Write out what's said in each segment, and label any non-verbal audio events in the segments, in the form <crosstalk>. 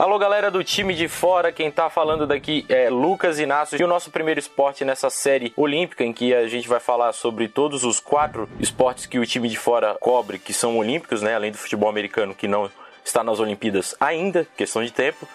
Alô, galera do time de fora, quem tá falando daqui é Lucas Inácio e o nosso primeiro esporte nessa série olímpica em que a gente vai falar sobre todos os quatro esportes que o time de fora cobre, que são olímpicos, né, além do futebol americano que não está nas Olimpíadas ainda, questão de tempo.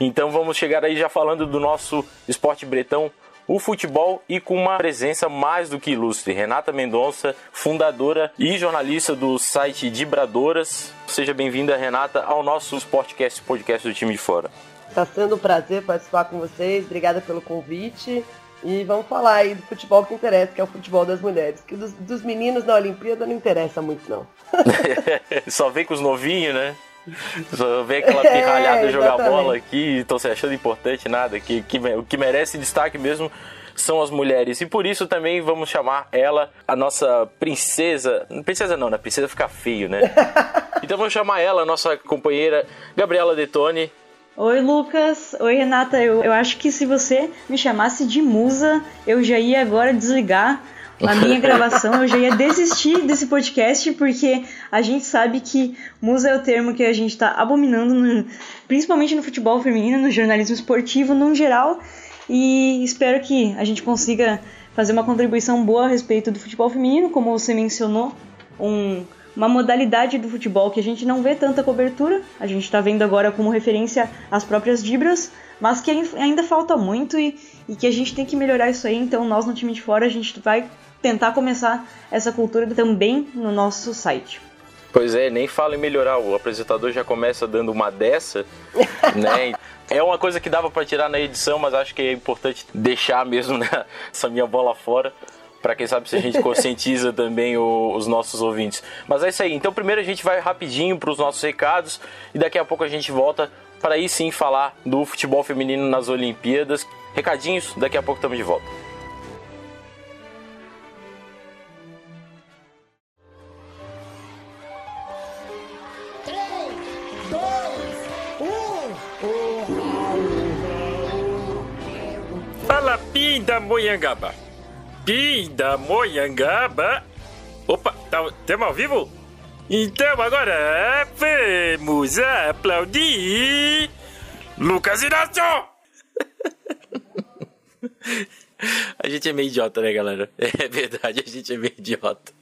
Então vamos chegar aí já falando do nosso esporte bretão, o futebol e com uma presença mais do que ilustre. Renata Mendonça, fundadora e jornalista do site Dibradoras. Seja bem-vinda, Renata, ao nosso Sportcast, podcast do time de fora. Está sendo um prazer participar com vocês. Obrigada pelo convite. E vamos falar aí do futebol que interessa, que é o futebol das mulheres. Que dos, dos meninos na Olimpíada não interessa muito, não. <laughs> Só vem com os novinhos, né? Só vê aquela pirralhada <laughs> é, jogar bola aqui, estão se achando importante nada. Que, que, o que merece destaque mesmo são as mulheres. E por isso também vamos chamar ela a nossa princesa. Princesa não, né? Princesa fica feio, né? <laughs> Então vamos chamar ela, a nossa companheira Gabriela Detone. Oi, Lucas. Oi, Renata. Eu, eu acho que se você me chamasse de musa, eu já ia agora desligar a minha <laughs> gravação, eu já ia desistir desse podcast, porque a gente sabe que musa é o termo que a gente está abominando, no, principalmente no futebol feminino, no jornalismo esportivo no geral, e espero que a gente consiga fazer uma contribuição boa a respeito do futebol feminino, como você mencionou, um, uma modalidade do futebol que a gente não vê tanta cobertura, a gente está vendo agora como referência as próprias Dibras, mas que ainda falta muito e, e que a gente tem que melhorar isso aí, então nós no time de fora a gente vai tentar começar essa cultura também no nosso site. Pois é, nem fala em melhorar, o apresentador já começa dando uma dessa, <laughs> né? É uma coisa que dava para tirar na edição, mas acho que é importante deixar mesmo né, <laughs> essa minha bola fora, para quem sabe se a gente <laughs> conscientiza também o, os nossos ouvintes. Mas é isso aí. Então primeiro a gente vai rapidinho para os nossos recados e daqui a pouco a gente volta para aí sim falar do futebol feminino nas Olimpíadas. Recadinhos, daqui a pouco estamos de volta. Pindamonhangaba. Pindamonhangaba. Opa, tá, temos ao vivo? Então agora vamos aplaudir Lucas Inácio! <laughs> a gente é meio idiota, né, galera? <laughs> É verdade, a gente é meio idiota.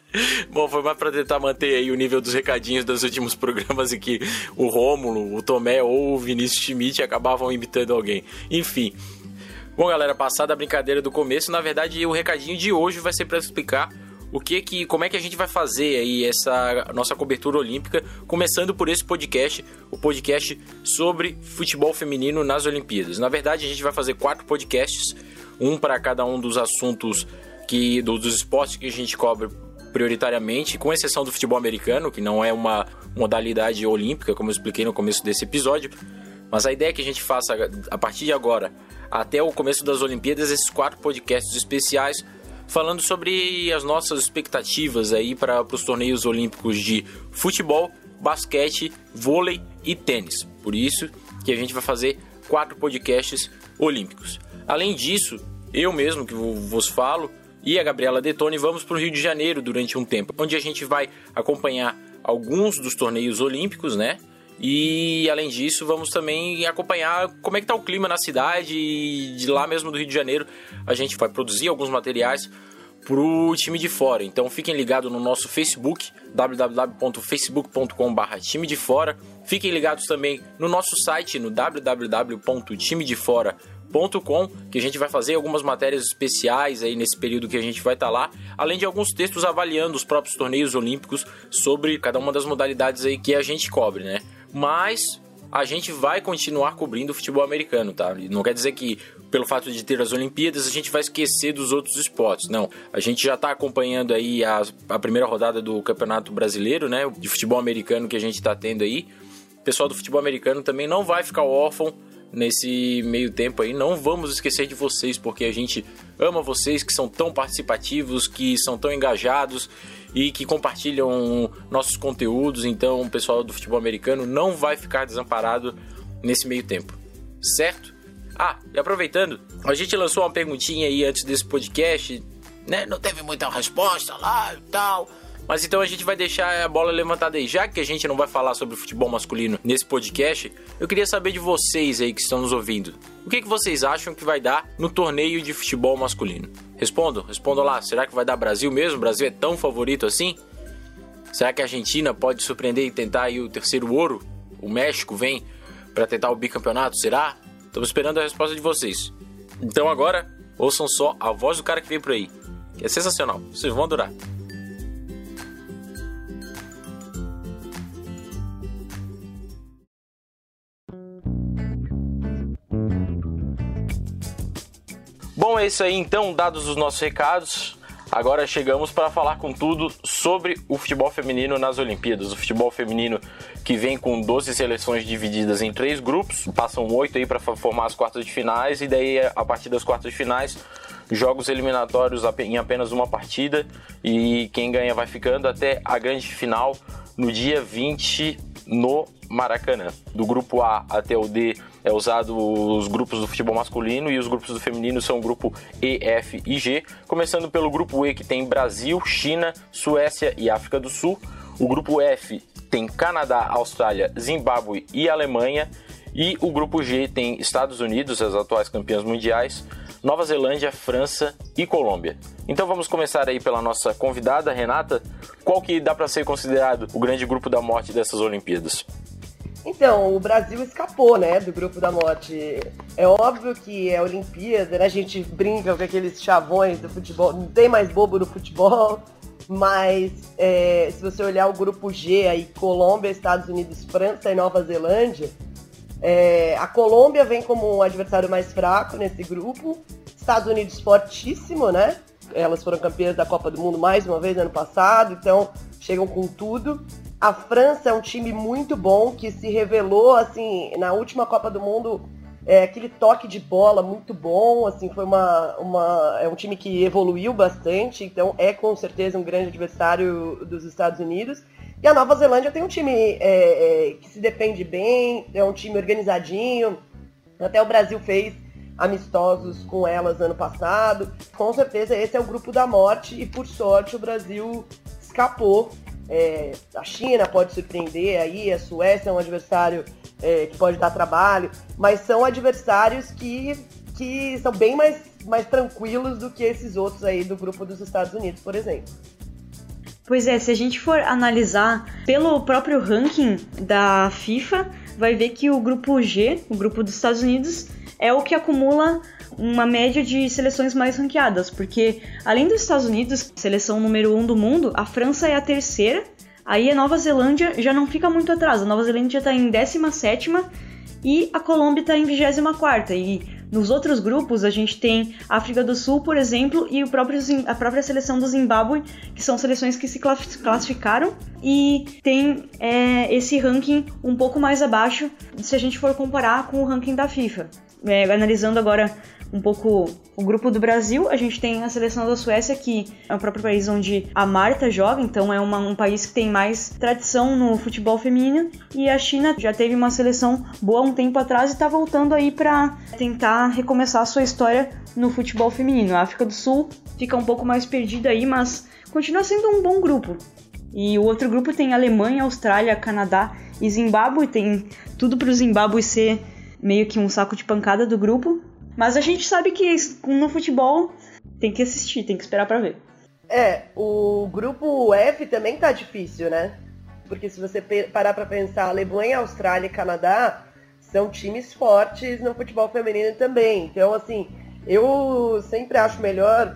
Bom, foi mais pra tentar manter aí o nível dos recadinhos dos últimos programas em que o Rômulo, o Tomé ou o Vinícius Schmidt acabavam imitando alguém. Enfim, Bom, galera, passada a brincadeira do começo, na verdade o recadinho de hoje vai ser para explicar o que que, como é que a gente vai fazer aí essa nossa cobertura olímpica, começando por esse podcast, o podcast sobre futebol feminino nas Olimpíadas. Na verdade, a gente vai fazer quatro podcasts, um para cada um dos assuntos que dos esportes que a gente cobre prioritariamente, com exceção do futebol americano, que não é uma modalidade olímpica, como eu expliquei no começo desse episódio. Mas a ideia é que a gente faça a partir de agora até o começo das Olimpíadas esses quatro podcasts especiais falando sobre as nossas expectativas aí para os torneios olímpicos de futebol, basquete, vôlei e tênis. Por isso que a gente vai fazer quatro podcasts olímpicos. Além disso, eu mesmo que vos falo e a Gabriela Detone vamos para o Rio de Janeiro durante um tempo, onde a gente vai acompanhar alguns dos torneios olímpicos, né? E além disso, vamos também acompanhar como é que tá o clima na cidade de lá mesmo do Rio de Janeiro. A gente vai produzir alguns materiais pro time de fora. Então fiquem ligados no nosso Facebook, www.facebook.com.br time de fora. Fiquem ligados também no nosso site, no www.timedefora.com, que a gente vai fazer algumas matérias especiais aí nesse período que a gente vai estar tá lá, além de alguns textos avaliando os próprios torneios olímpicos sobre cada uma das modalidades aí que a gente cobre, né? Mas a gente vai continuar cobrindo o futebol americano, tá? Não quer dizer que pelo fato de ter as Olimpíadas a gente vai esquecer dos outros esportes, não. A gente já está acompanhando aí a, a, primeira rodada do Campeonato Brasileiro, né? De futebol americano que a gente está tendo aí. O pessoal do futebol americano também não vai ficar órfão nesse meio tempo aí. Não vamos esquecer de vocês, porque a gente ama vocês que são tão participativos, que são tão engajados e que compartilham nossos conteúdos. Então, o pessoal do futebol americano não vai ficar desamparado nesse meio tempo, certo? Ah, e aproveitando, a gente lançou uma perguntinha aí antes desse podcast, né? Não teve muita resposta lá e tal. Mas então a gente vai deixar a bola levantada aí. Já que a gente não vai falar sobre futebol masculino nesse podcast, eu queria saber de vocês aí que estão nos ouvindo. O que, que vocês acham que vai dar no torneio de futebol masculino? Respondam, respondam lá. Será que vai dar Brasil mesmo? O Brasil é tão favorito assim? Será que a Argentina pode surpreender e tentar aí o terceiro ouro? O México vem para tentar o bicampeonato? Será? Estamos esperando a resposta de vocês. Então agora, ouçam só a voz do cara que vem por aí, que é sensacional. Vocês vão adorar. Bom, é isso aí então, dados os nossos recados. Agora chegamos para falar com tudo sobre o futebol feminino nas Olimpíadas. O futebol feminino que vem com 12 seleções divididas em três grupos, passam oito aí para formar as quartas de finais e daí a partir das quartas de finais jogos eliminatórios em apenas uma partida e quem ganha vai ficando até a grande final no dia 20 no Maracanã. Do grupo A até o D é usado os grupos do futebol masculino e os grupos do feminino são o grupo E, F e G, começando pelo grupo E que tem Brasil, China, Suécia e África do Sul. O grupo F tem Canadá, Austrália, Zimbábue e Alemanha. E o grupo G tem Estados Unidos, as atuais campeãs mundiais, Nova Zelândia, França e Colômbia. Então vamos começar aí pela nossa convidada, Renata. Qual que dá para ser considerado o grande grupo da morte dessas Olimpíadas? Então, o Brasil escapou, né, do grupo da morte. É óbvio que é Olimpíada, né? A gente brinca com aqueles chavões do futebol, não tem mais bobo no futebol. Mas é, se você olhar o grupo G aí, Colômbia, Estados Unidos, França e Nova Zelândia, é, a Colômbia vem como um adversário mais fraco nesse grupo. Estados Unidos fortíssimo, né? Elas foram campeãs da Copa do Mundo mais uma vez ano passado, então chegam com tudo. A França é um time muito bom que se revelou assim na última Copa do Mundo é, aquele toque de bola muito bom, assim foi uma, uma é um time que evoluiu bastante, então é com certeza um grande adversário dos Estados Unidos. E a Nova Zelândia tem um time é, é, que se defende bem, é um time organizadinho. Até o Brasil fez amistosos com elas ano passado. Com certeza esse é o grupo da morte e por sorte o Brasil escapou é, a China pode surpreender aí, a Suécia é um adversário é, que pode dar trabalho, mas são adversários que, que são bem mais, mais tranquilos do que esses outros aí do grupo dos Estados Unidos, por exemplo. Pois é, se a gente for analisar pelo próprio ranking da FIFA, vai ver que o grupo G, o grupo dos Estados Unidos, é o que acumula uma média de seleções mais ranqueadas, porque além dos Estados Unidos, seleção número um do mundo, a França é a terceira, aí a Nova Zelândia já não fica muito atrás, a Nova Zelândia está em 17 e a Colômbia está em 24 e nos outros grupos a gente tem África do Sul, por exemplo, e próprio, a própria seleção do Zimbábue, que são seleções que se classificaram. E tem é, esse ranking um pouco mais abaixo se a gente for comparar com o ranking da FIFA. É, analisando agora um pouco o grupo do Brasil, a gente tem a seleção da Suécia, que é o próprio país onde a Marta joga, então é uma, um país que tem mais tradição no futebol feminino, e a China já teve uma seleção boa um tempo atrás e está voltando aí para tentar recomeçar a sua história no futebol feminino. A África do Sul fica um pouco mais perdida aí, mas continua sendo um bom grupo. E o outro grupo tem Alemanha, Austrália, Canadá e Zimbábue, tem tudo para o Zimbábue ser meio que um saco de pancada do grupo. Mas a gente sabe que no futebol tem que assistir, tem que esperar para ver. É, o grupo F também tá difícil, né? Porque se você parar para pensar, Alemanha, Austrália e Canadá são times fortes no futebol feminino também. Então, assim, eu sempre acho melhor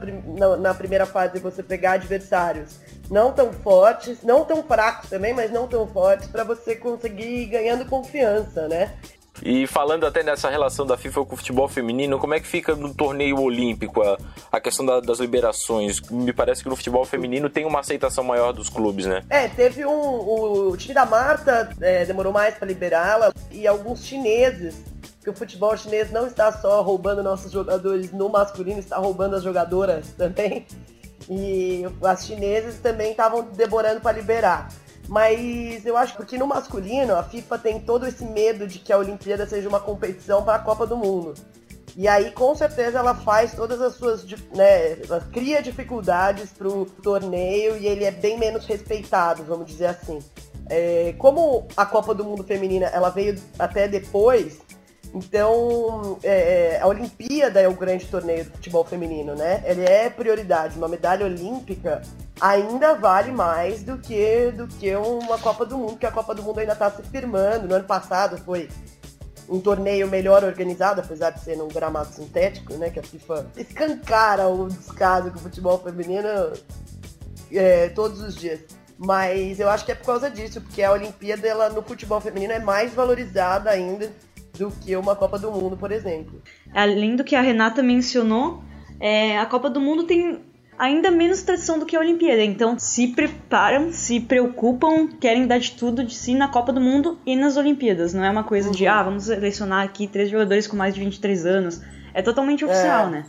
na primeira fase você pegar adversários não tão fortes, não tão fracos também, mas não tão fortes para você conseguir ir ganhando confiança, né? E falando até nessa relação da FIFA com o futebol feminino, como é que fica no torneio olímpico a, a questão da, das liberações? Me parece que no futebol feminino tem uma aceitação maior dos clubes, né? É, teve um. O, time da Marta é, demorou mais para liberá-la e alguns chineses que o futebol chinês não está só roubando nossos jogadores no masculino, está roubando as jogadoras também. E as chinesas também estavam demorando para liberar. Mas eu acho que no masculino a FIFA tem todo esse medo de que a Olimpíada seja uma competição para a Copa do Mundo. E aí, com certeza, ela faz todas as suas, né, ela cria dificuldades pro torneio e ele é bem menos respeitado, vamos dizer assim. É, como a Copa do Mundo Feminina, ela veio até depois, então, é, a Olimpíada é o grande torneio do futebol feminino, né? Ele é prioridade. Uma medalha olímpica ainda vale mais do que, do que uma Copa do Mundo, que a Copa do Mundo ainda está se firmando. No ano passado foi um torneio melhor organizado, apesar de ser num gramado sintético, né? Que a FIFA escancara o descaso com o futebol feminino é, todos os dias. Mas eu acho que é por causa disso, porque a Olimpíada ela, no futebol feminino é mais valorizada ainda do que uma Copa do Mundo, por exemplo. Além do que a Renata mencionou, é, a Copa do Mundo tem ainda menos tradição do que a Olimpíada. Então se preparam, se preocupam, querem dar de tudo de si na Copa do Mundo e nas Olimpíadas. Não é uma coisa uhum. de, ah, vamos selecionar aqui três jogadores com mais de 23 anos. É totalmente oficial, é. né?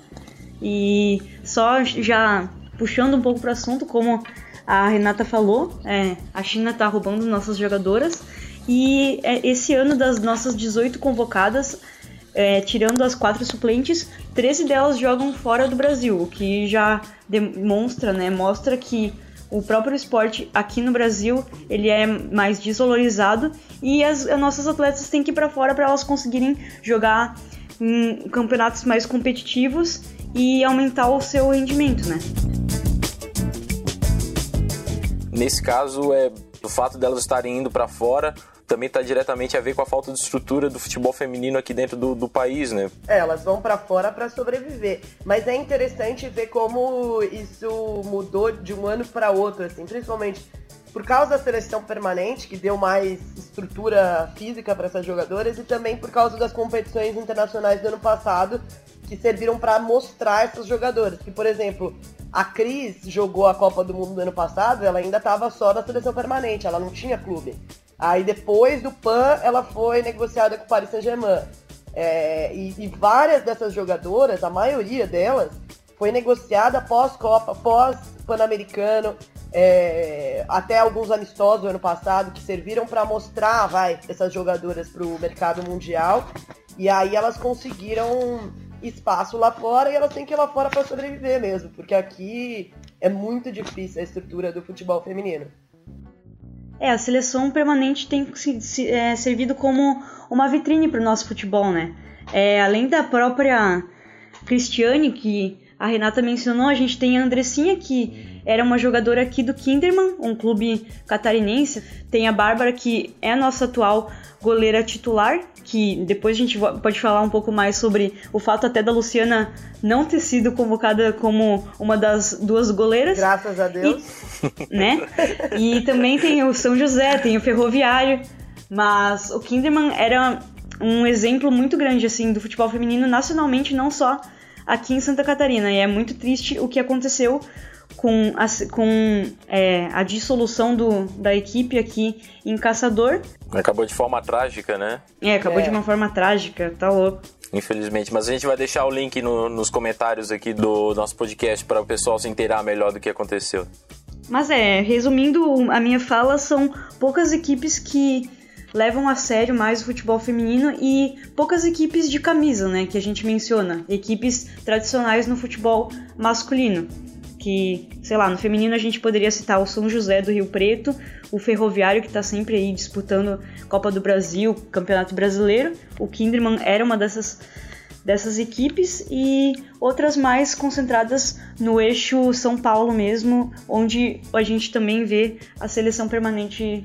E só já puxando um pouco para o assunto, como a Renata falou, é, a China está roubando nossas jogadoras. E é, esse ano, das nossas 18 convocadas, é, tirando as quatro suplentes, 13 delas jogam fora do Brasil, o que já demonstra, né, mostra que o próprio esporte aqui no Brasil ele é mais desvalorizado e as, as nossas atletas têm que ir para fora para elas conseguirem jogar em campeonatos mais competitivos e aumentar o seu rendimento, né? Nesse caso é o fato delas estarem indo para fora também está diretamente a ver com a falta de estrutura do futebol feminino aqui dentro do, do país, né? É, elas vão para fora para sobreviver. Mas é interessante ver como isso mudou de um ano para outro, assim, principalmente por causa da seleção permanente, que deu mais estrutura física para essas jogadoras, e também por causa das competições internacionais do ano passado, que serviram para mostrar essas jogadoras. Que, por exemplo, a Cris jogou a Copa do Mundo do ano passado, ela ainda estava só na seleção permanente, ela não tinha clube. Aí depois do PAN, ela foi negociada com o Paris Saint-Germain. É, e, e, várias dessas jogadoras, a maioria delas, foi negociada pós-Copa, pós-Pan-Americano, é, até alguns amistosos do ano passado que serviram para mostrar, vai, essas jogadoras para o mercado mundial. E aí elas conseguiram espaço lá fora e elas têm que ir lá fora para sobreviver mesmo, porque aqui é muito difícil a estrutura do futebol feminino. É, a seleção permanente tem se, é, servido como uma vitrine para o nosso futebol, né? É, além da própria Cristiane, que a Renata mencionou, a gente tem a Andressinha, que era uma jogadora aqui do Kinderman, um clube catarinense. Tem a Bárbara, que é a nossa atual goleira titular, que depois a gente pode falar um pouco mais sobre o fato até da Luciana não ter sido convocada como uma das duas goleiras. Graças a Deus. E, né? E também tem o São José, tem o Ferroviário, mas o Kinderman era um exemplo muito grande assim do futebol feminino nacionalmente, não só aqui em Santa Catarina. E é muito triste o que aconteceu com a, com, é, a dissolução do, da equipe aqui em Caçador. Acabou de forma trágica, né? É, acabou é. de uma forma trágica, tá louco. Infelizmente, mas a gente vai deixar o link no, nos comentários aqui do nosso podcast para o pessoal se inteirar melhor do que aconteceu. Mas é, resumindo a minha fala, são poucas equipes que levam a sério mais o futebol feminino e poucas equipes de camisa, né, que a gente menciona, equipes tradicionais no futebol masculino que, sei lá, no feminino a gente poderia citar o São José do Rio Preto, o Ferroviário que está sempre aí disputando Copa do Brasil, Campeonato Brasileiro. O Kinderman era uma dessas dessas equipes e outras mais concentradas no eixo São Paulo mesmo, onde a gente também vê a seleção permanente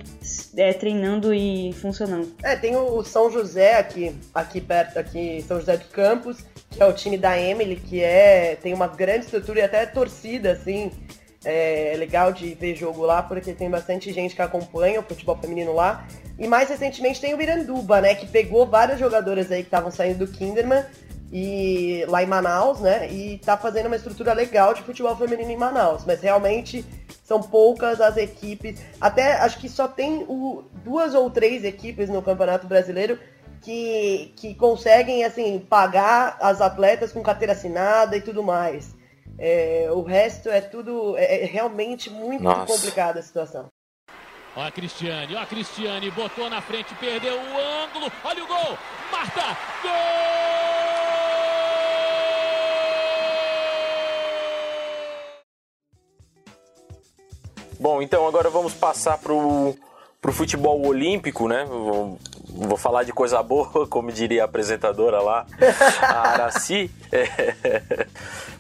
é, treinando e funcionando. É, tem o São José aqui, aqui perto, aqui São José dos Campos, que é o time da Emily, que é tem uma grande estrutura e até torcida, assim. É legal de ver jogo lá, porque tem bastante gente que acompanha o futebol feminino lá. E mais recentemente tem o Iranduba, né? Que pegou várias jogadoras aí que estavam saindo do Kinderman e lá em Manaus, né? E tá fazendo uma estrutura legal de futebol feminino em Manaus. Mas realmente são poucas as equipes. Até acho que só tem o, duas ou três equipes no Campeonato Brasileiro que, que conseguem assim pagar as atletas com carteira assinada e tudo mais. É, o resto é tudo é, é realmente muito Nossa. complicada a situação. Ó a Cristiane, ó a Cristiane, botou na frente, perdeu o ângulo, olha o gol, Marta, gol! Bom, então agora vamos passar pro, pro futebol olímpico, né? Vou, vou falar de coisa boa, <laughs> como diria a apresentadora lá, a Araci. É.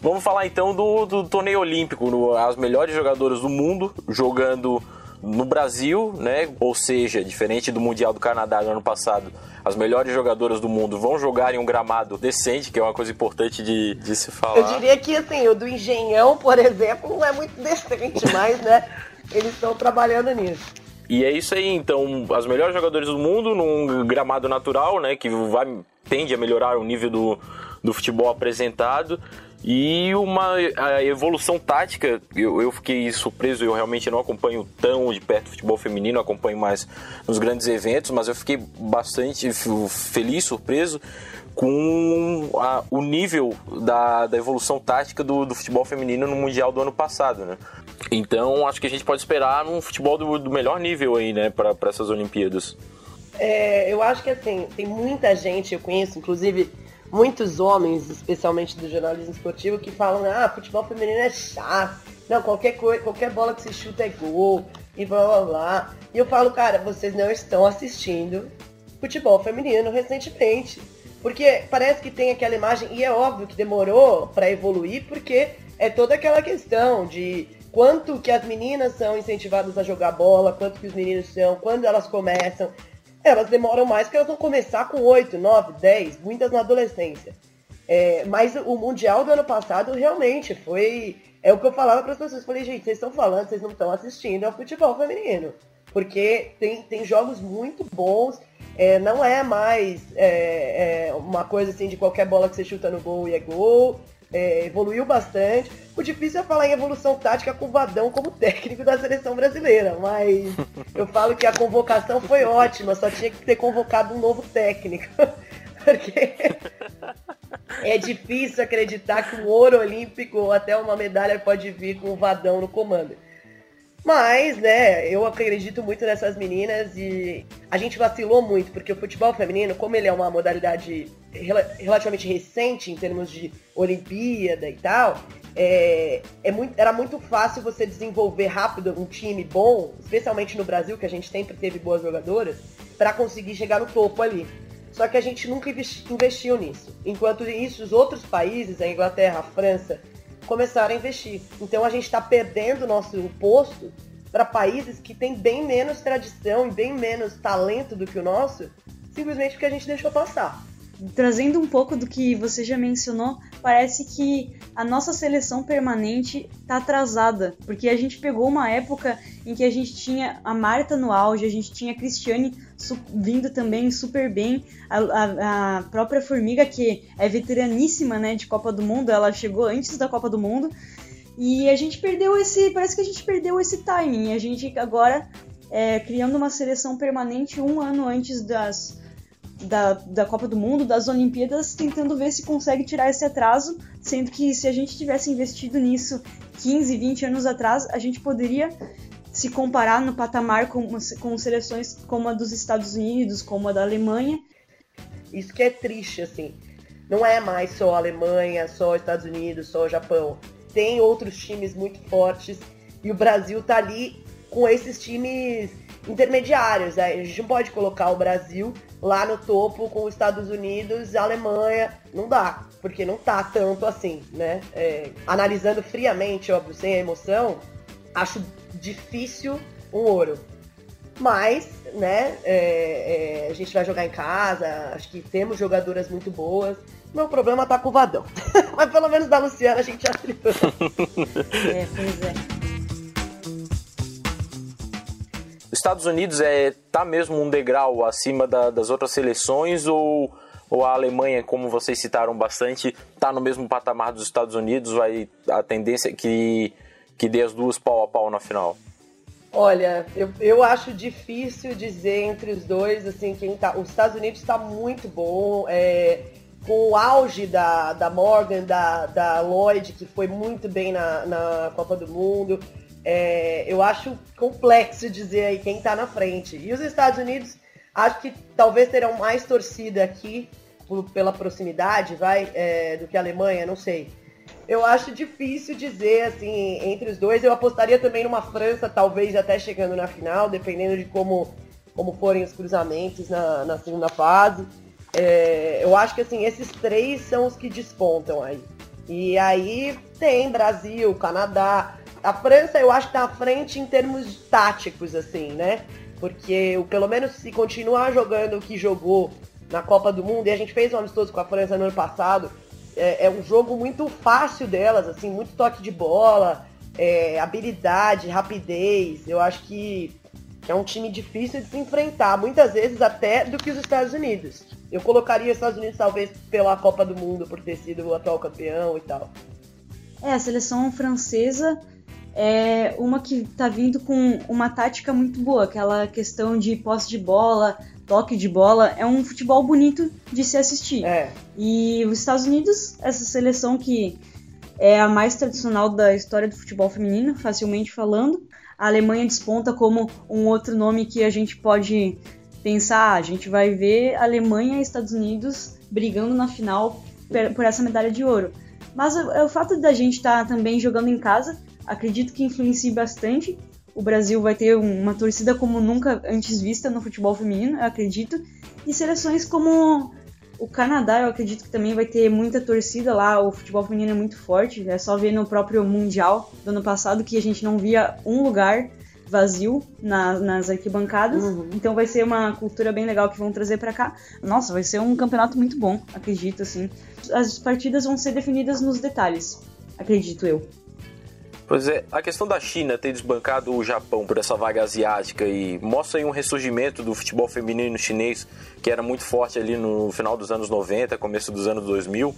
Vamos falar então do, do torneio olímpico, no, as melhores jogadoras do mundo jogando no Brasil, né? Ou seja, diferente do Mundial do Canadá no ano passado, as melhores jogadoras do mundo vão jogar em um gramado decente, que é uma coisa importante de, de se falar. Eu diria que assim, o do Engenhão, por <laughs> exemplo, não é muito decente, mas né, eles estão trabalhando nisso. E é isso aí, então, as melhores jogadoras do mundo num gramado natural, né, que vai, tende a melhorar o nível do, do futebol apresentado e uma evolução tática, eu, eu fiquei surpreso, eu realmente não acompanho tão de perto o futebol feminino, acompanho mais nos grandes eventos, mas eu fiquei bastante feliz, surpreso com a, o nível da, da evolução tática do, do, futebol feminino no Mundial do ano passado, né? Então acho que a gente pode esperar um futebol do, do melhor nível aí, né, para essas Olimpíadas. É, eu acho que assim, tem muita gente, eu conheço, inclusive muitos homens, especialmente do jornalismo esportivo, que falam, ah, futebol feminino é chato, não, qualquer, coisa, qualquer bola que se chuta é gol, e blá blá blá. E eu falo, cara, vocês não estão assistindo futebol feminino recentemente. Porque parece que tem aquela imagem, e é óbvio que demorou para evoluir, porque é toda aquela questão de quanto que as meninas são incentivadas a jogar bola, quanto que os meninos são, quando elas começam elas demoram mais porque elas vão começar com 8, 9, 10, muitas na adolescência. É, mas o Mundial do ano passado realmente foi. É o que eu falava para as pessoas. Falei, gente, vocês estão falando, vocês não estão assistindo ao futebol feminino. Porque tem, tem jogos muito bons. É, não é mais é, é uma coisa assim de qualquer bola que você chuta no gol e é gol é, evoluiu bastante. O difícil é falar em evolução tática com o Vadão como técnico da seleção brasileira, mas <laughs> eu falo que a convocação foi ótima, só tinha que ter convocado um novo técnico. <laughs> Porque é difícil acreditar que um ouro olímpico ou até uma medalha pode vir com o Vadão no comando. Mas, né, eu acredito muito nessas meninas e a gente vacilou muito, porque o futebol feminino, como ele é uma modalidade rel relativamente recente em termos de Olimpíada e tal, é, é muito, era muito fácil você desenvolver rápido um time bom, especialmente no Brasil, que a gente sempre teve boas jogadoras, para conseguir chegar no topo ali. Só que a gente nunca investiu nisso. Enquanto isso, os outros países, a Inglaterra, a França, começaram a investir. Então a gente está perdendo o nosso posto para países que têm bem menos tradição e bem menos talento do que o nosso, simplesmente porque a gente deixou passar. Trazendo um pouco do que você já mencionou, parece que a nossa seleção permanente está atrasada, porque a gente pegou uma época em que a gente tinha a Marta no auge, a gente tinha a Cristiane vindo também super bem, a, a, a, própria Formiga, que é veteraníssima né, de Copa do Mundo, ela chegou antes da Copa do Mundo, e a gente perdeu esse, parece que a gente perdeu esse timing, a gente agora é, criando uma seleção permanente um ano antes das da, da Copa do Mundo, das Olimpíadas, tentando ver se consegue tirar esse atraso, sendo que se a gente tivesse investido nisso 15, 20 anos atrás, a gente poderia se comparar no patamar com, com seleções como a dos Estados Unidos, como a da Alemanha. Isso que é triste, assim. Não é mais só a Alemanha, só Estados Unidos, só o Japão. Tem outros times muito fortes e o Brasil tá ali com esses times intermediários. Né? A gente não pode colocar o Brasil lá no topo com os Estados Unidos e a Alemanha. Não dá, porque não tá tanto assim, né? É, analisando friamente, óbvio, sem a emoção, acho difícil um ouro. Mas, né, é, é, a gente vai jogar em casa, acho que temos jogadoras muito boas. Meu problema tá com o Vadão. <laughs> Mas pelo menos da Luciana a gente já se <laughs> É, pois é. Estados Unidos é tá mesmo um degrau acima da, das outras seleções ou, ou a Alemanha, como vocês citaram bastante, tá no mesmo patamar dos Estados Unidos? Vai a tendência é que que dê as duas pau a pau na final? Olha, eu, eu acho difícil dizer entre os dois, assim, quem tá. Os Estados Unidos está muito bom. É, com o auge da, da Morgan, da, da Lloyd, que foi muito bem na, na Copa do Mundo. É, eu acho complexo dizer aí quem está na frente. E os Estados Unidos, acho que talvez terão mais torcida aqui por, pela proximidade, vai, é, do que a Alemanha, não sei. Eu acho difícil dizer, assim, entre os dois. Eu apostaria também numa França, talvez até chegando na final, dependendo de como, como forem os cruzamentos na, na segunda fase. É, eu acho que, assim, esses três são os que despontam aí. E aí tem Brasil, Canadá. A França, eu acho que tá à frente em termos táticos, assim, né? Porque, pelo menos, se continuar jogando o que jogou na Copa do Mundo, e a gente fez um amistoso com a França no ano passado, é, é um jogo muito fácil delas, assim, muito toque de bola, é, habilidade, rapidez. Eu acho que é um time difícil de se enfrentar, muitas vezes até do que os Estados Unidos. Eu colocaria os Estados Unidos talvez pela Copa do Mundo, por ter sido o atual campeão e tal. É, a seleção francesa é uma que tá vindo com uma tática muito boa, aquela questão de posse de bola, toque de bola, é um futebol bonito de se assistir. É. E os Estados Unidos, essa seleção que é a mais tradicional da história do futebol feminino, facilmente falando. A Alemanha desponta como um outro nome que a gente pode pensar, a gente vai ver Alemanha e Estados Unidos brigando na final por essa medalha de ouro. Mas o, o fato da gente estar tá também jogando em casa acredito que influencie bastante. O Brasil vai ter uma torcida como nunca antes vista no futebol feminino, eu acredito. E seleções como o Canadá, eu acredito que também vai ter muita torcida lá. O futebol feminino é muito forte. É só ver no próprio Mundial do ano passado que a gente não via um lugar vazio na, nas arquibancadas. Uhum. Então vai ser uma cultura bem legal que vão trazer para cá. Nossa, vai ser um campeonato muito bom, acredito assim. As partidas vão ser definidas nos detalhes, acredito eu. Pois é, a questão da China ter desbancado o Japão por essa vaga asiática e mostra aí um ressurgimento do futebol feminino chinês que era muito forte ali no final dos anos 90, começo dos anos 2000.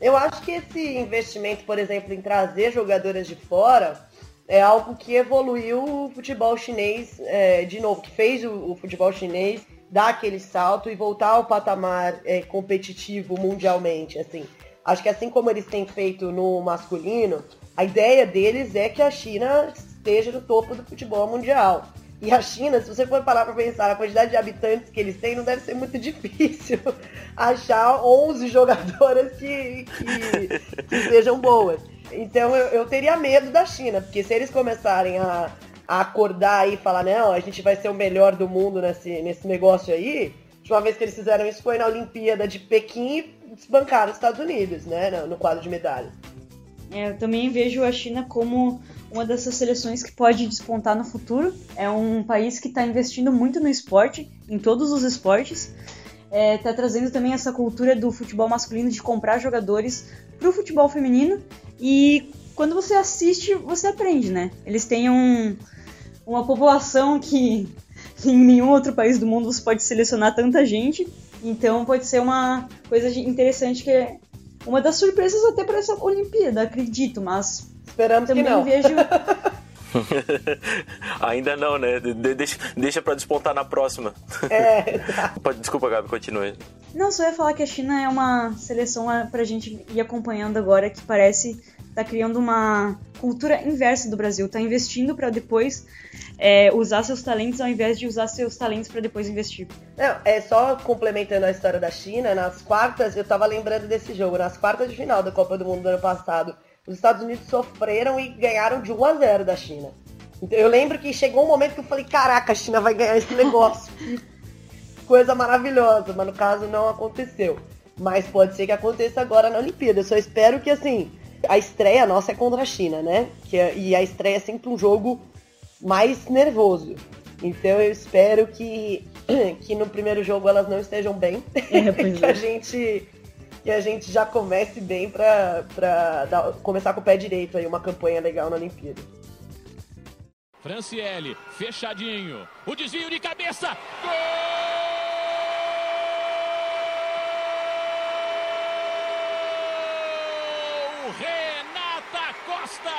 Eu acho que esse investimento, por exemplo, em trazer jogadoras de fora é algo que evoluiu o futebol chinês é, de novo, que fez o, o, futebol chinês dar aquele salto e voltar ao patamar é, competitivo mundialmente. Assim, acho que assim como eles têm feito no masculino, a ideia deles é que a China esteja no topo do futebol mundial. E a China, se você for parar para pensar a quantidade de habitantes que eles têm, não deve ser muito <laughs> difícil achar 11 jogadoras que, que, que sejam boas. Então eu, eu, teria medo da China, porque se eles começarem a, a acordar e falar, não, a gente vai ser o melhor do mundo nesse, nesse negócio aí, de uma vez que eles fizeram isso foi na Olimpíada de Pequim e desbancaram os Estados Unidos, né, no, no quadro de medalhas. É, eu também vejo a China como uma dessas seleções que pode despontar no futuro. É um país que está investindo muito no esporte, em todos os esportes. Está é, tá trazendo também essa cultura do futebol masculino de comprar jogadores para o futebol feminino. E quando você assiste, você aprende, né? Eles têm um, uma população que em nenhum outro país do mundo você pode selecionar tanta gente. Então pode ser uma coisa interessante que é uma das surpresas até para essa Olimpíada, acredito, mas Esperamos também que não. vejo. <laughs> Ainda não, né? De deixa deixa para despontar na próxima. É. <laughs> Tá. Desculpa, Gabi, continue. Não, só ia falar que a China é uma seleção pra gente ir acompanhando agora que parece tá criando uma cultura inversa do Brasil, tá investindo para depois é, usar seus talentos ao invés de usar seus talentos para depois investir. Não, é só complementando a história da China, nas quartas, eu tava lembrando desse jogo, nas quartas de final da Copa do Mundo do ano passado, os Estados Unidos sofreram e ganharam de 1 a 0 da China. Então, eu lembro que chegou um momento que eu falei, caraca, a China vai ganhar esse <laughs> negócio. coisa maravilhosa, mas no caso não aconteceu. Mas pode ser que aconteça agora na Olimpíada. Eu só espero que, assim, a estreia nossa é contra a China, né? Que, é, e a estreia é sempre um jogo mais nervoso. Então eu espero que, <clears throat> que no primeiro jogo elas não estejam bem. É, <laughs> que a é. gente que a gente já comece bem para começar com o pé direito aí, uma campanha legal na Olimpíada. Franciele, fechadinho. O desvio de cabeça. Gol! Renata Costa!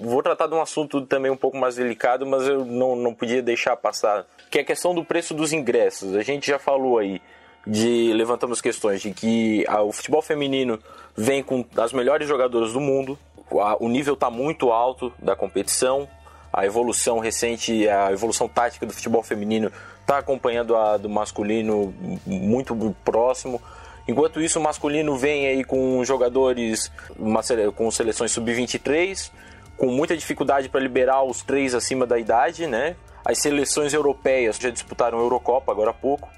Vou tratar de um assunto também um pouco mais delicado, mas eu não, não podia deixar passar, que é a questão do preço dos ingressos. A gente já falou aí de levantamos questões de que a, o futebol feminino vem com as melhores jogadoras do mundo, a, o nível está muito alto da competição, a evolução recente, a evolução tática do futebol feminino está acompanhando a do masculino muito próximo. Enquanto isso, o masculino vem aí com jogadores, uma, com seleções sub-23, com muita dificuldade para liberar os três acima da idade, né? As seleções europeias já disputaram a Eurocopa agora há pouco.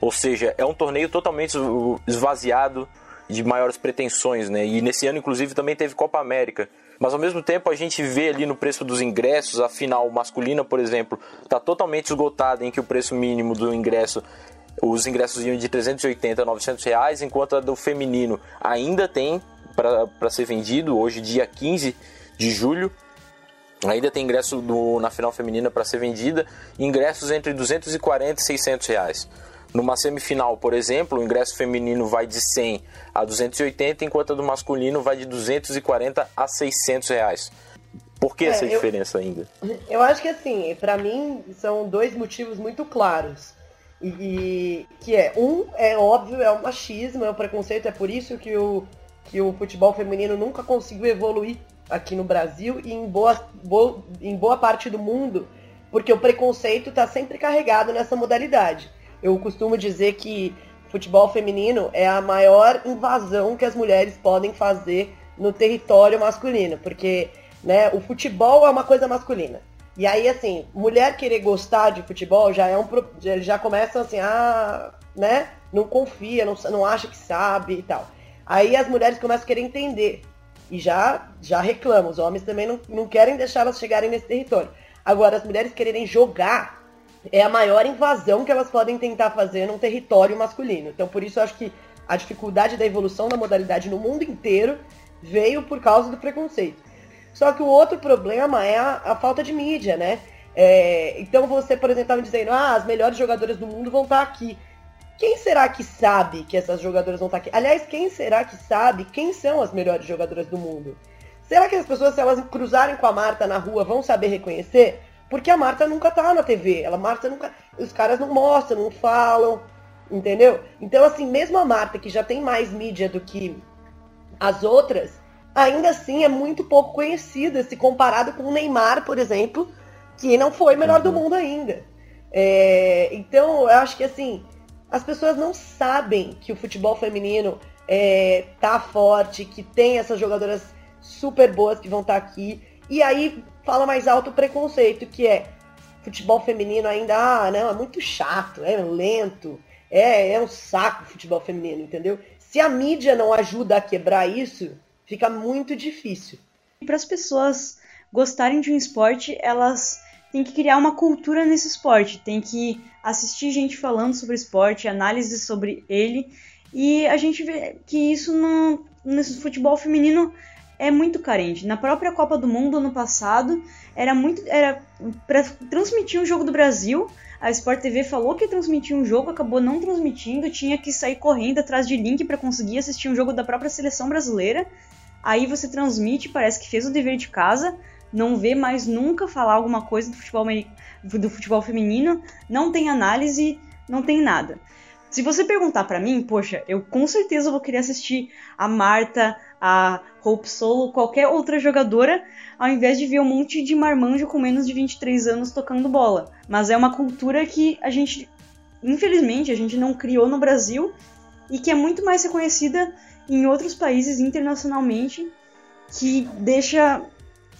Ou seja, é um torneio totalmente esvaziado de maiores pretensões, né? E nesse ano, inclusive, também teve Copa América. Mas ao mesmo tempo a gente vê ali no preço dos ingressos, a final masculina, por exemplo, está totalmente esgotada em que o preço mínimo do ingresso, os ingressos iam de 380 a 900 reais, enquanto a do feminino ainda tem para ser vendido, hoje dia 15 de julho, ainda tem ingresso do, na final feminina para ser vendida, ingressos entre 240 e 600 reais. Numa semifinal, por exemplo, o ingresso feminino vai de 100 a 280, enquanto a do masculino vai de 240 a 600 reais. Por que é, essa eu, diferença ainda? Eu acho que assim, para mim são dois motivos muito claros. E, e, que é, um, é óbvio, é o machismo, é o preconceito, é por isso que o, que o futebol feminino nunca conseguiu evoluir aqui no Brasil e em boa, em boa parte do mundo, porque o preconceito está sempre carregado nessa modalidade. Eu costumo dizer que futebol feminino é a maior invasão que as mulheres podem fazer no território masculino, porque né, o futebol é uma coisa masculina. E aí, assim, mulher querer gostar de futebol já é um. Já começa assim, ah, né? Não confia, não, não acha que sabe e tal. Aí as mulheres começam a querer entender. E já, já reclamam. Os homens também não, não querem deixar elas chegarem nesse território. Agora, as mulheres quererem jogar é a maior invasão que elas podem tentar fazer num território masculino. Então, por isso, eu acho que a dificuldade da evolução da modalidade no mundo inteiro veio por causa do preconceito. Só que o outro problema é a, a falta de mídia, né? É, então você, por exemplo, estava dizendo, ah, as melhores jogadoras do mundo vão estar aqui. Quem será que sabe que essas jogadoras vão estar aqui? Aliás, quem será que sabe quem são as melhores jogadoras do mundo? Será que as pessoas, se elas cruzarem com a Marta na rua, vão saber reconhecer? Porque a Marta nunca tá na TV. Ela, Marta nunca. Os caras não mostram, não falam. Entendeu? Então, assim, mesmo a Marta, que já tem mais mídia do que as outras, ainda assim é muito pouco conhecida, se comparado com o Neymar, por exemplo, que não foi melhor do uhum. mundo ainda. É, então, eu acho que assim, as pessoas não sabem que o futebol feminino é, tá forte, que tem essas jogadoras super boas que vão estar tá aqui. E aí fala mais alto o preconceito, que é futebol feminino ainda, ah, não, é muito chato, é lento, é, é um saco o futebol feminino, entendeu? Se a mídia não ajuda a quebrar isso, fica muito difícil. Para as pessoas gostarem de um esporte, elas têm que criar uma cultura nesse esporte, tem que assistir gente falando sobre esporte, análise sobre ele, e a gente vê que isso no, nesse futebol feminino é muito carente. Na própria Copa do Mundo ano passado, era muito era para transmitir um jogo do Brasil, a Sport TV falou que ia transmitir um jogo, acabou não transmitindo, tinha que sair correndo atrás de link para conseguir assistir um jogo da própria seleção brasileira. Aí você transmite, parece que fez o dever de casa, não vê mais nunca falar alguma coisa do futebol, do futebol feminino, não tem análise, não tem nada. Se você perguntar para mim, poxa, eu com certeza vou querer assistir a Marta, a Hope Solo, qualquer outra jogadora, ao invés de ver um monte de marmanjo com menos de 23 anos tocando bola. Mas é uma cultura que a gente, infelizmente, a gente não criou no Brasil e que é muito mais reconhecida em outros países internacionalmente, que deixa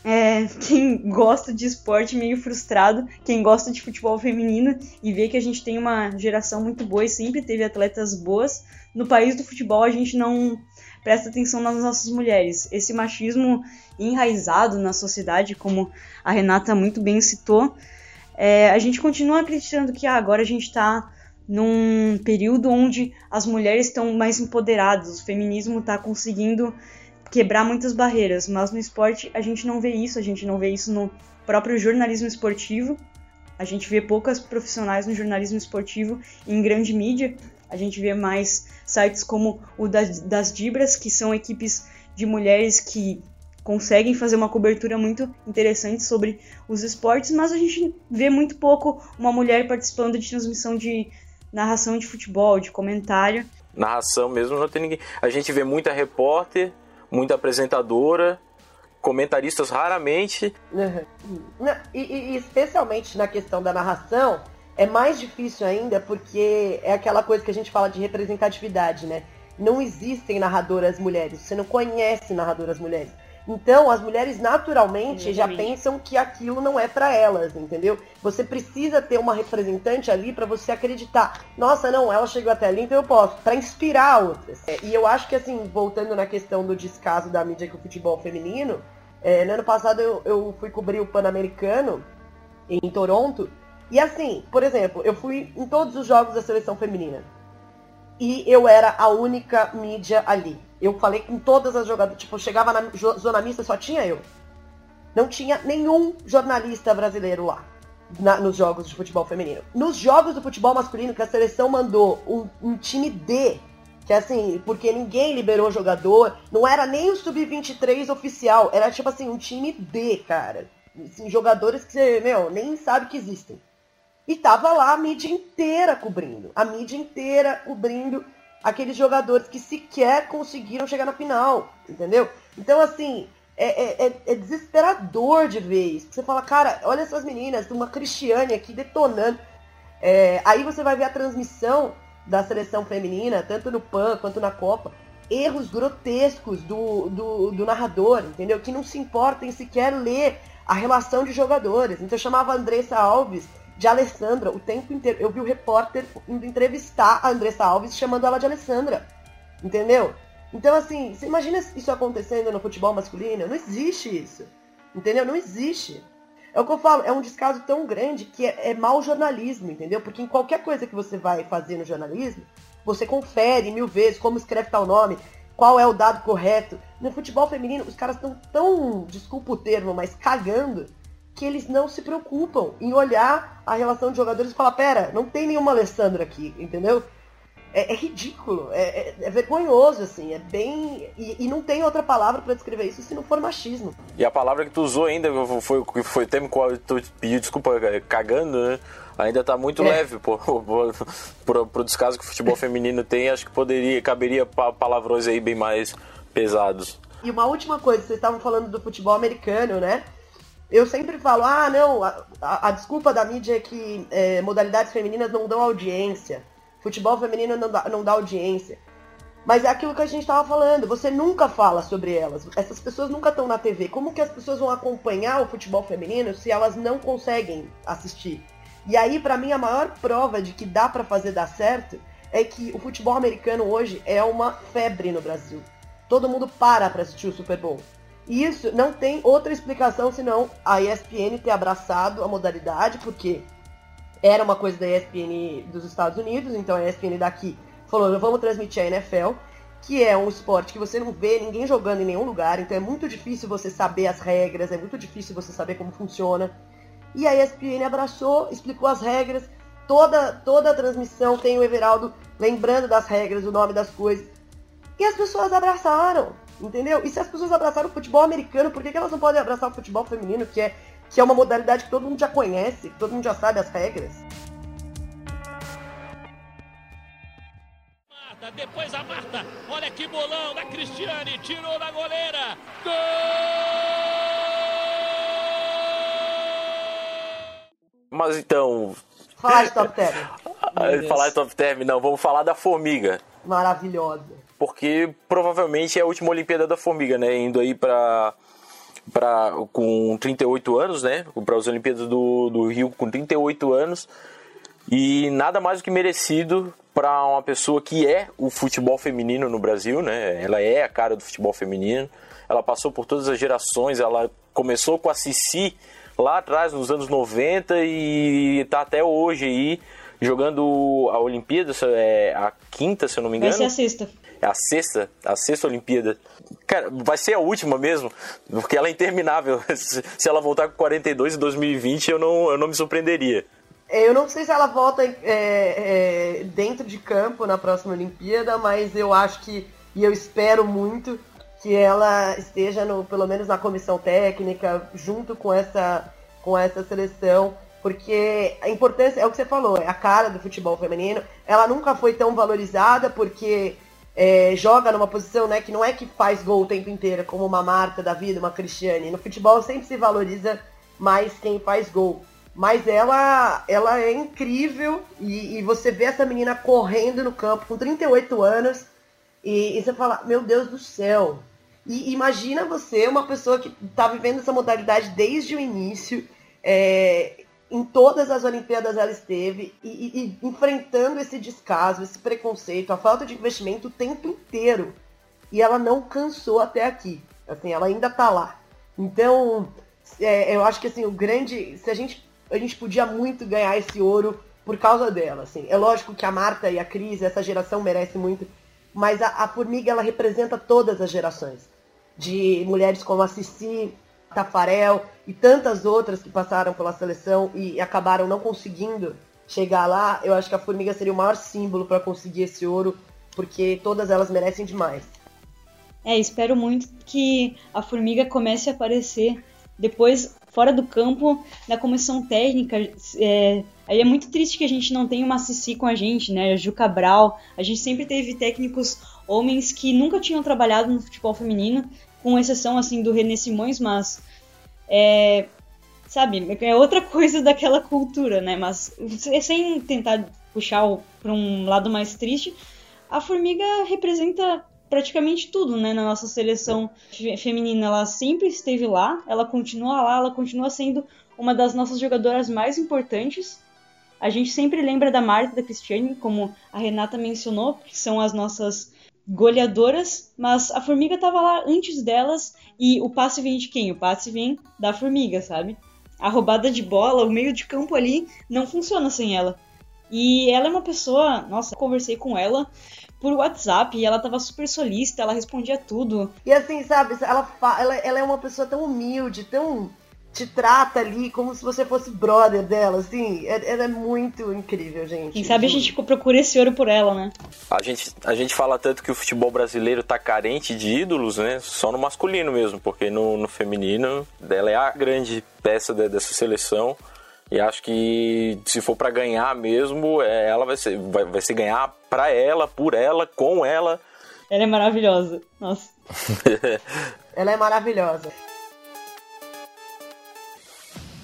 é, quem gosta de esporte meio frustrado, quem gosta de futebol feminino e vê que a gente tem uma geração muito boa e sempre teve atletas boas. No país do futebol a gente não presta atenção nas nossas mulheres. Esse machismo enraizado na sociedade, como a Renata muito bem citou, é, a gente continua acreditando que ah, agora a gente está num período onde as mulheres estão mais empoderadas, o feminismo está conseguindo quebrar muitas barreiras, mas no esporte a gente não vê isso, a gente não vê isso no próprio jornalismo esportivo. A gente vê poucas profissionais no jornalismo esportivo em grande mídia. A gente vê mais sites como o das, das Dibras, que são equipes de mulheres que conseguem fazer uma cobertura muito interessante sobre os esportes, mas a gente vê muito pouco uma mulher participando de transmissão de narração de futebol, de comentário. Narração mesmo não tem ninguém. A gente vê muita repórter, muita apresentadora, comentaristas raramente. <laughs> Uhum. E, e, especialmente na questão da narração, é mais difícil ainda porque é aquela coisa que a gente fala de representatividade, né? não existem narradoras mulheres, você não conhece narradoras mulheres. Então, as mulheres naturalmente já pensam que aquilo não é para elas, entendeu? Você precisa ter uma representante ali para você acreditar. Nossa, não, ela chegou até ali, então eu posso, para inspirar outras. É, e eu acho que assim, voltando na questão do descaso da mídia com o futebol feminino, é, no ano passado eu, eu fui cobrir o Pan-Americano em Toronto. E assim, por exemplo, eu fui em todos os jogos da seleção feminina. E eu era a única mídia ali. Eu falei com todas as jogadoras. Tipo, chegava na zona mista, só tinha eu. Não tinha nenhum jornalista brasileiro lá. Na, nos jogos de futebol feminino. Nos jogos do futebol masculino, que a seleção mandou um, um time D, que é assim, porque ninguém liberou jogador, não era nem o sub-23 oficial, era tipo assim, um time D, cara. Assim, jogadores que você, meu, nem sabe que existem. E tava lá a mídia inteira cobrindo. A mídia inteira cobrindo aqueles jogadores que sequer conseguiram chegar na final, entendeu? Então, assim, é, é, é, é desesperador de isso. Você fala, cara, olha essas meninas, uma Cristiane aqui detonando. É, aí você vai ver a transmissão da seleção feminina, tanto no PAN quanto na Copa, erros grotescos do, do, do narrador, entendeu? Que não se importa em sequer ler a relação de jogadores. Então eu chamava Andressa Alves de Alessandra o tempo inteiro. Eu vi o repórter entrevistar a Andressa Alves chamando ela de Alessandra. Entendeu? Então, assim, você imagina isso acontecendo no futebol masculino? Não existe isso. Entendeu? Não existe. É o que eu falo, é um descaso tão grande que é, é mau jornalismo, entendeu? Porque em qualquer coisa que você vai fazer no jornalismo, você confere mil vezes como escreve tal nome, qual é o dado correto. No futebol feminino, os caras estão tão, desculpa o termo, mas cagando, que eles não se preocupam em olhar a relação de jogadores e falar, pera, não tem nenhuma Alessandra aqui, entendeu? É, é ridículo, é, é, é, vergonhoso, assim, é bem. E, e não tem outra palavra para descrever isso se não for machismo. E a palavra que tu usou ainda foi o foi o termo qual tu pediu desculpa é, cagando, né? Ainda tá muito é. leve pô, <laughs> pro, pro descaso que o futebol feminino tem, acho que poderia, caberia palavrões aí bem mais pesados. E uma última coisa, vocês estavam falando do futebol americano, né? Eu sempre falo, ah, não, a, a, a desculpa da mídia é que é, modalidades femininas não dão audiência. Futebol feminino não dá, não dá audiência. Mas é aquilo que a gente estava falando, você nunca fala sobre elas. Essas pessoas nunca estão na TV. Como que as pessoas vão acompanhar o futebol feminino se elas não conseguem assistir? E aí, para mim, a maior prova de que dá para fazer dar certo é que o futebol americano hoje é uma febre no Brasil. Todo mundo para para assistir o Super Bowl. Isso não tem outra explicação senão a ESPN ter abraçado a modalidade, porque era uma coisa da ESPN dos Estados Unidos, então a ESPN daqui falou, vamos transmitir a NFL, que é um esporte que você não vê ninguém jogando em nenhum lugar, então é muito difícil você saber as regras, é muito difícil você saber como funciona. E a ESPN abraçou, explicou as regras, toda, toda a transmissão tem o Everaldo lembrando das regras, o nome das coisas. E as pessoas abraçaram. Entendeu? E se as pessoas abraçaram o futebol americano, por que, que elas não podem abraçar o futebol feminino, que é, que é uma modalidade que todo mundo já conhece, que todo mundo já sabe as regras? Marta, depois a Marta, olha que bolão da Cristiane, tirou da goleira. Gol! Mas então. Falar de top term. <laughs> falar de top term, não, vamos falar da formiga. Maravilhosa porque provavelmente é a última Olimpíada da Formiga, né? Indo aí para para com 38 anos, né? Para as Olimpíadas do, do Rio com 38 anos. E nada mais do que merecido para uma pessoa que é o futebol feminino no Brasil, né? Ela é a cara do futebol feminino. Ela passou por todas as gerações, ela começou com a Cici lá atrás, nos anos 90 e está até hoje aí jogando a Olimpíada, é a quinta, se eu não me engano. Vai ser a sexta. É a sexta, a sexta Olimpíada. Cara, vai ser a última mesmo, porque ela é interminável. <laughs> se ela voltar com 42 em 2020, eu não, eu não me surpreenderia. É, eu não sei se ela volta é, é, dentro de campo na próxima Olimpíada, mas eu acho que, e eu espero muito, que ela esteja no, pelo menos na comissão técnica, junto com essa, com essa seleção, porque a importância, é o que você falou, é a cara do futebol feminino, ela nunca foi tão valorizada, porque é, joga numa posição né, que não é que faz gol o tempo inteiro, como uma Marta da vida, uma Cristiane. No futebol sempre se valoriza mais quem faz gol. Mas ela, ela é incrível e, e você vê essa menina correndo no campo com 38 anos E, e você fala, meu Deus do céu. E imagina você, uma pessoa que está vivendo essa modalidade desde o início, é, em todas as Olimpíadas ela esteve, e, e, enfrentando esse descaso, esse preconceito, a falta de investimento o tempo inteiro. E ela não cansou até aqui. Assim, ela ainda está lá. Então, é, eu acho que assim, o grande. Se a gente. A gente podia muito ganhar esse ouro por causa dela. Assim. É lógico que a Marta e a Cris, essa geração merece muito. Mas a, a Formiga, ela representa todas as gerações. De mulheres como a Cici, Tafarel e tantas outras que passaram pela seleção e acabaram não conseguindo chegar lá. Eu acho que a Formiga seria o maior símbolo para conseguir esse ouro, porque todas elas merecem demais. É, espero muito que a Formiga comece a aparecer depois, fora do campo, na comissão técnica, é, aí é muito triste que a gente não tenha uma Cici com a gente, né? A Ju Cabral. A gente sempre teve técnicos homens que nunca tinham trabalhado no futebol feminino, com exceção, assim, do René Simões, mas... É, sabe, é outra coisa daquela cultura, né? Mas sem tentar puxar para um lado mais triste, a Formiga representa praticamente tudo, né, na nossa seleção feminina. Ela sempre esteve lá, ela continua lá, ela continua sendo uma das nossas jogadoras mais importantes. A gente sempre lembra da Marta e da Cristiane, como a Renata mencionou, que são as nossas goleadoras, mas a Formiga estava lá antes delas e o passe vem de quem? O passe vem da Formiga, sabe? A roubada de bola, o meio de campo ali não funciona sem ela. E ela é uma pessoa, nossa, conversei com ela por WhatsApp e ela tava super solista, ela respondia tudo. E assim, sabe, ela, ela, ela é uma pessoa tão humilde, tão te trata ali como se você fosse brother dela, assim. É, ela é muito incrível, gente. Quem sabe a gente procura esse ouro por ela, né? A gente, a gente fala tanto que o futebol brasileiro tá carente de ídolos, né? Só no masculino mesmo, porque no, no feminino ela é a grande peça de, dessa seleção. E acho que se for para ganhar mesmo, é, ela vai ser, vai, vai ser ganhar para ela, por ela, com ela. Ela é maravilhosa. Nossa. <laughs> ela é maravilhosa.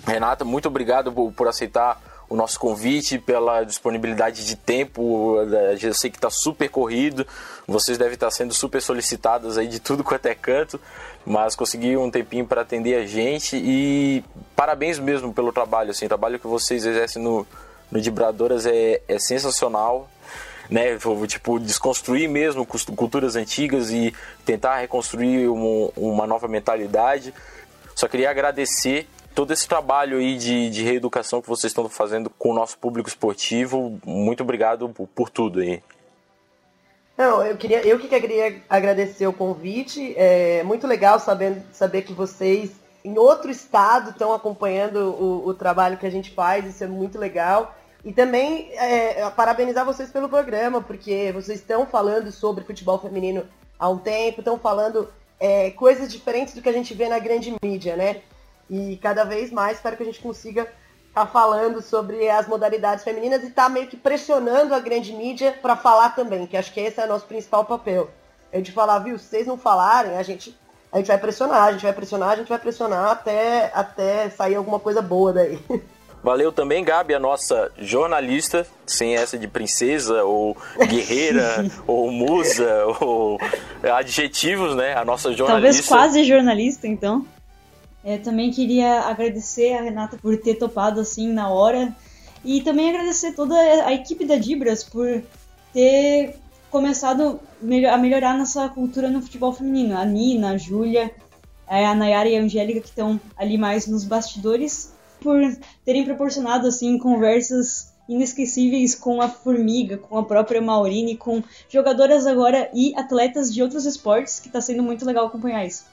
Renata, muito obrigado por, aceitar o nosso convite, pela disponibilidade de tempo. Eu sei que está super corrido, vocês devem estar sendo super solicitadas aí de tudo quanto é canto, mas consegui um tempinho para atender a gente e parabéns mesmo pelo trabalho. Assim, o trabalho que vocês exercem no, no Dibradoras é, é sensacional. Né, tipo, desconstruir mesmo culturas antigas e tentar reconstruir uma, uma nova mentalidade. Só queria agradecer todo esse trabalho aí de, de reeducação que vocês estão fazendo com o nosso público esportivo. Muito obrigado por, por tudo aí. Não, eu queria, eu que queria agradecer o convite. É muito legal saber, saber que vocês em outro estado estão acompanhando o, o trabalho que a gente faz, isso é muito legal. E também é, parabenizar vocês pelo programa, porque vocês estão falando sobre futebol feminino há um tempo, estão falando é, coisas diferentes do que a gente vê na grande mídia, né? E cada vez mais espero que a gente consiga estar tá falando sobre as modalidades femininas e estar tá meio que pressionando a grande mídia para falar também, que acho que esse é o nosso principal papel. É de falar, viu, se vocês não falarem, a gente, a gente vai pressionar, a gente vai pressionar, a gente vai pressionar até, até sair alguma coisa boa daí. <laughs> Valeu também, Gabi, a nossa jornalista, sem essa de princesa, ou guerreira, <laughs> ou musa, ou adjetivos, né? A nossa jornalista. Talvez quase jornalista, então. É, também queria agradecer a Renata por ter topado assim na hora e também agradecer toda a equipe da Dibras por ter começado a melhorar nossa cultura no futebol feminino. A Nina, a Júlia, a Nayara e a Angélica que estão ali mais nos bastidores por terem proporcionado assim conversas inesquecíveis com a Formiga, com a própria Maurine, com jogadoras agora e atletas de outros esportes, que está sendo muito legal acompanhar isso.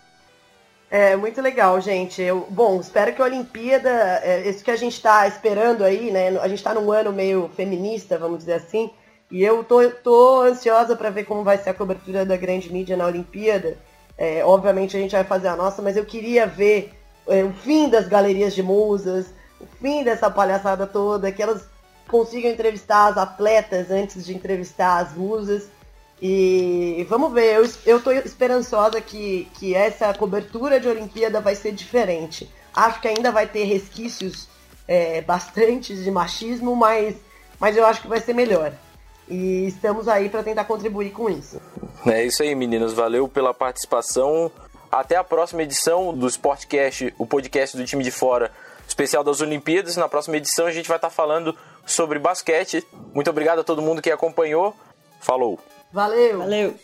É muito legal, gente. Eu, bom, espero que a Olimpíada, é, isso que a gente está esperando aí, né? A gente está num ano meio feminista, vamos dizer assim. E eu tô, tô ansiosa para ver como vai ser a cobertura da grande mídia na Olimpíada. É, obviamente a gente vai fazer a nossa, mas eu queria ver é, o fim das galerias de musas, o fim dessa palhaçada toda, que elas consigam entrevistar as atletas antes de entrevistar as musas. E vamos ver, eu, eu tô esperançosa que, que essa cobertura de Olimpíada vai ser diferente. Acho que ainda vai ter resquícios é, bastantes de machismo, mas, mas eu acho que vai ser melhor. E estamos aí para tentar contribuir com isso. É isso aí, meninos. Valeu pela participação. Até a próxima edição do Sportcast, o podcast do time de fora, especial das Olimpíadas. Na próxima edição a gente vai estar falando sobre basquete. Muito obrigado a todo mundo que acompanhou. Falou. Valeu. Valeu.